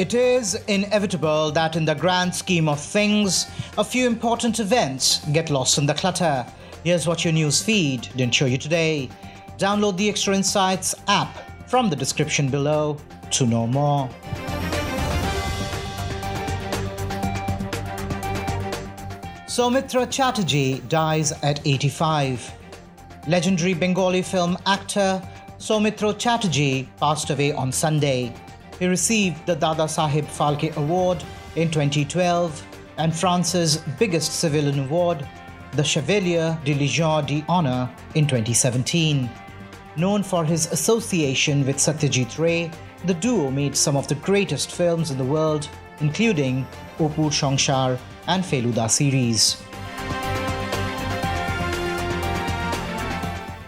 It is inevitable that in the grand scheme of things, a few important events get lost in the clutter. Here's what your news feed didn't show you today. Download the Extra Insights app from the description below to know more. Soumitra Chatterjee dies at 85. Legendary Bengali film actor Soumitra Chatterjee passed away on Sunday. He received the Dadasaheb Phalke Award in 2012 and France's biggest civilian award, the Chevalier de Légion d'Honneur, in 2017. Known for his association with Satyajit Ray, the duo made some of the greatest films in the world, including Opur Shongshar and Feluda series.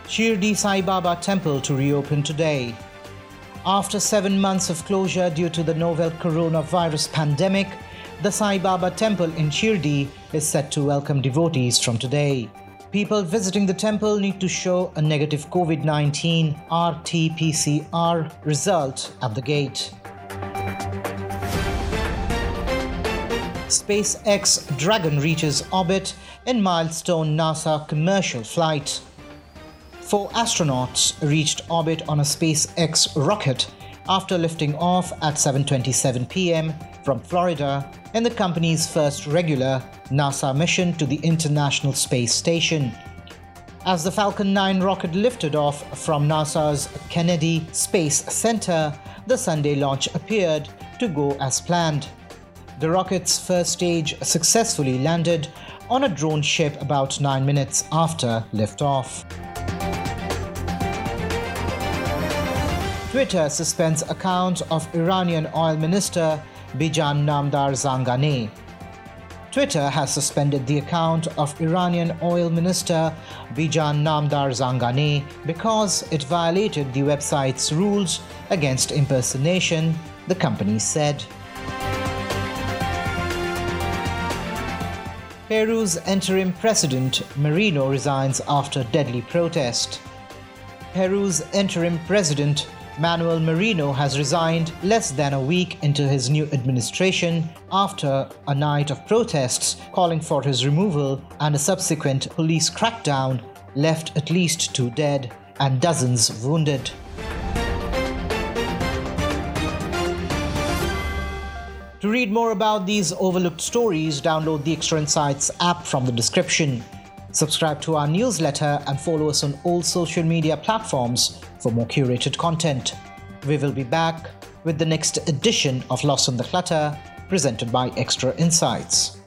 Shirdi Sai Baba Temple to reopen today. After seven months of closure due to the novel coronavirus pandemic, the Sai Baba temple in Shirdi is set to welcome devotees from today. People visiting the temple need to show a negative COVID 19 RT PCR result at the gate. SpaceX Dragon reaches orbit in milestone NASA commercial flight four astronauts reached orbit on a SpaceX rocket after lifting off at 7:27 p.m. from Florida in the company's first regular NASA mission to the International Space Station. As the Falcon 9 rocket lifted off from NASA's Kennedy Space Center, the Sunday launch appeared to go as planned. The rocket's first stage successfully landed on a drone ship about 9 minutes after liftoff. Twitter suspends account of Iranian oil minister Bijan Namdar Zanganeh. Twitter has suspended the account of Iranian oil minister Bijan Namdar Zanganeh because it violated the website's rules against impersonation, the company said. Peru's interim president Merino resigns after deadly protest. Peru's interim president Manuel Merino has resigned less than a week into his new administration after a night of protests calling for his removal and a subsequent police crackdown left at least two dead and dozens wounded. To read more about these overlooked stories, download the Extra Insights app from the description. Subscribe to our newsletter and follow us on all social media platforms for more curated content. We will be back with the next edition of Lost in the Clutter, presented by Extra Insights.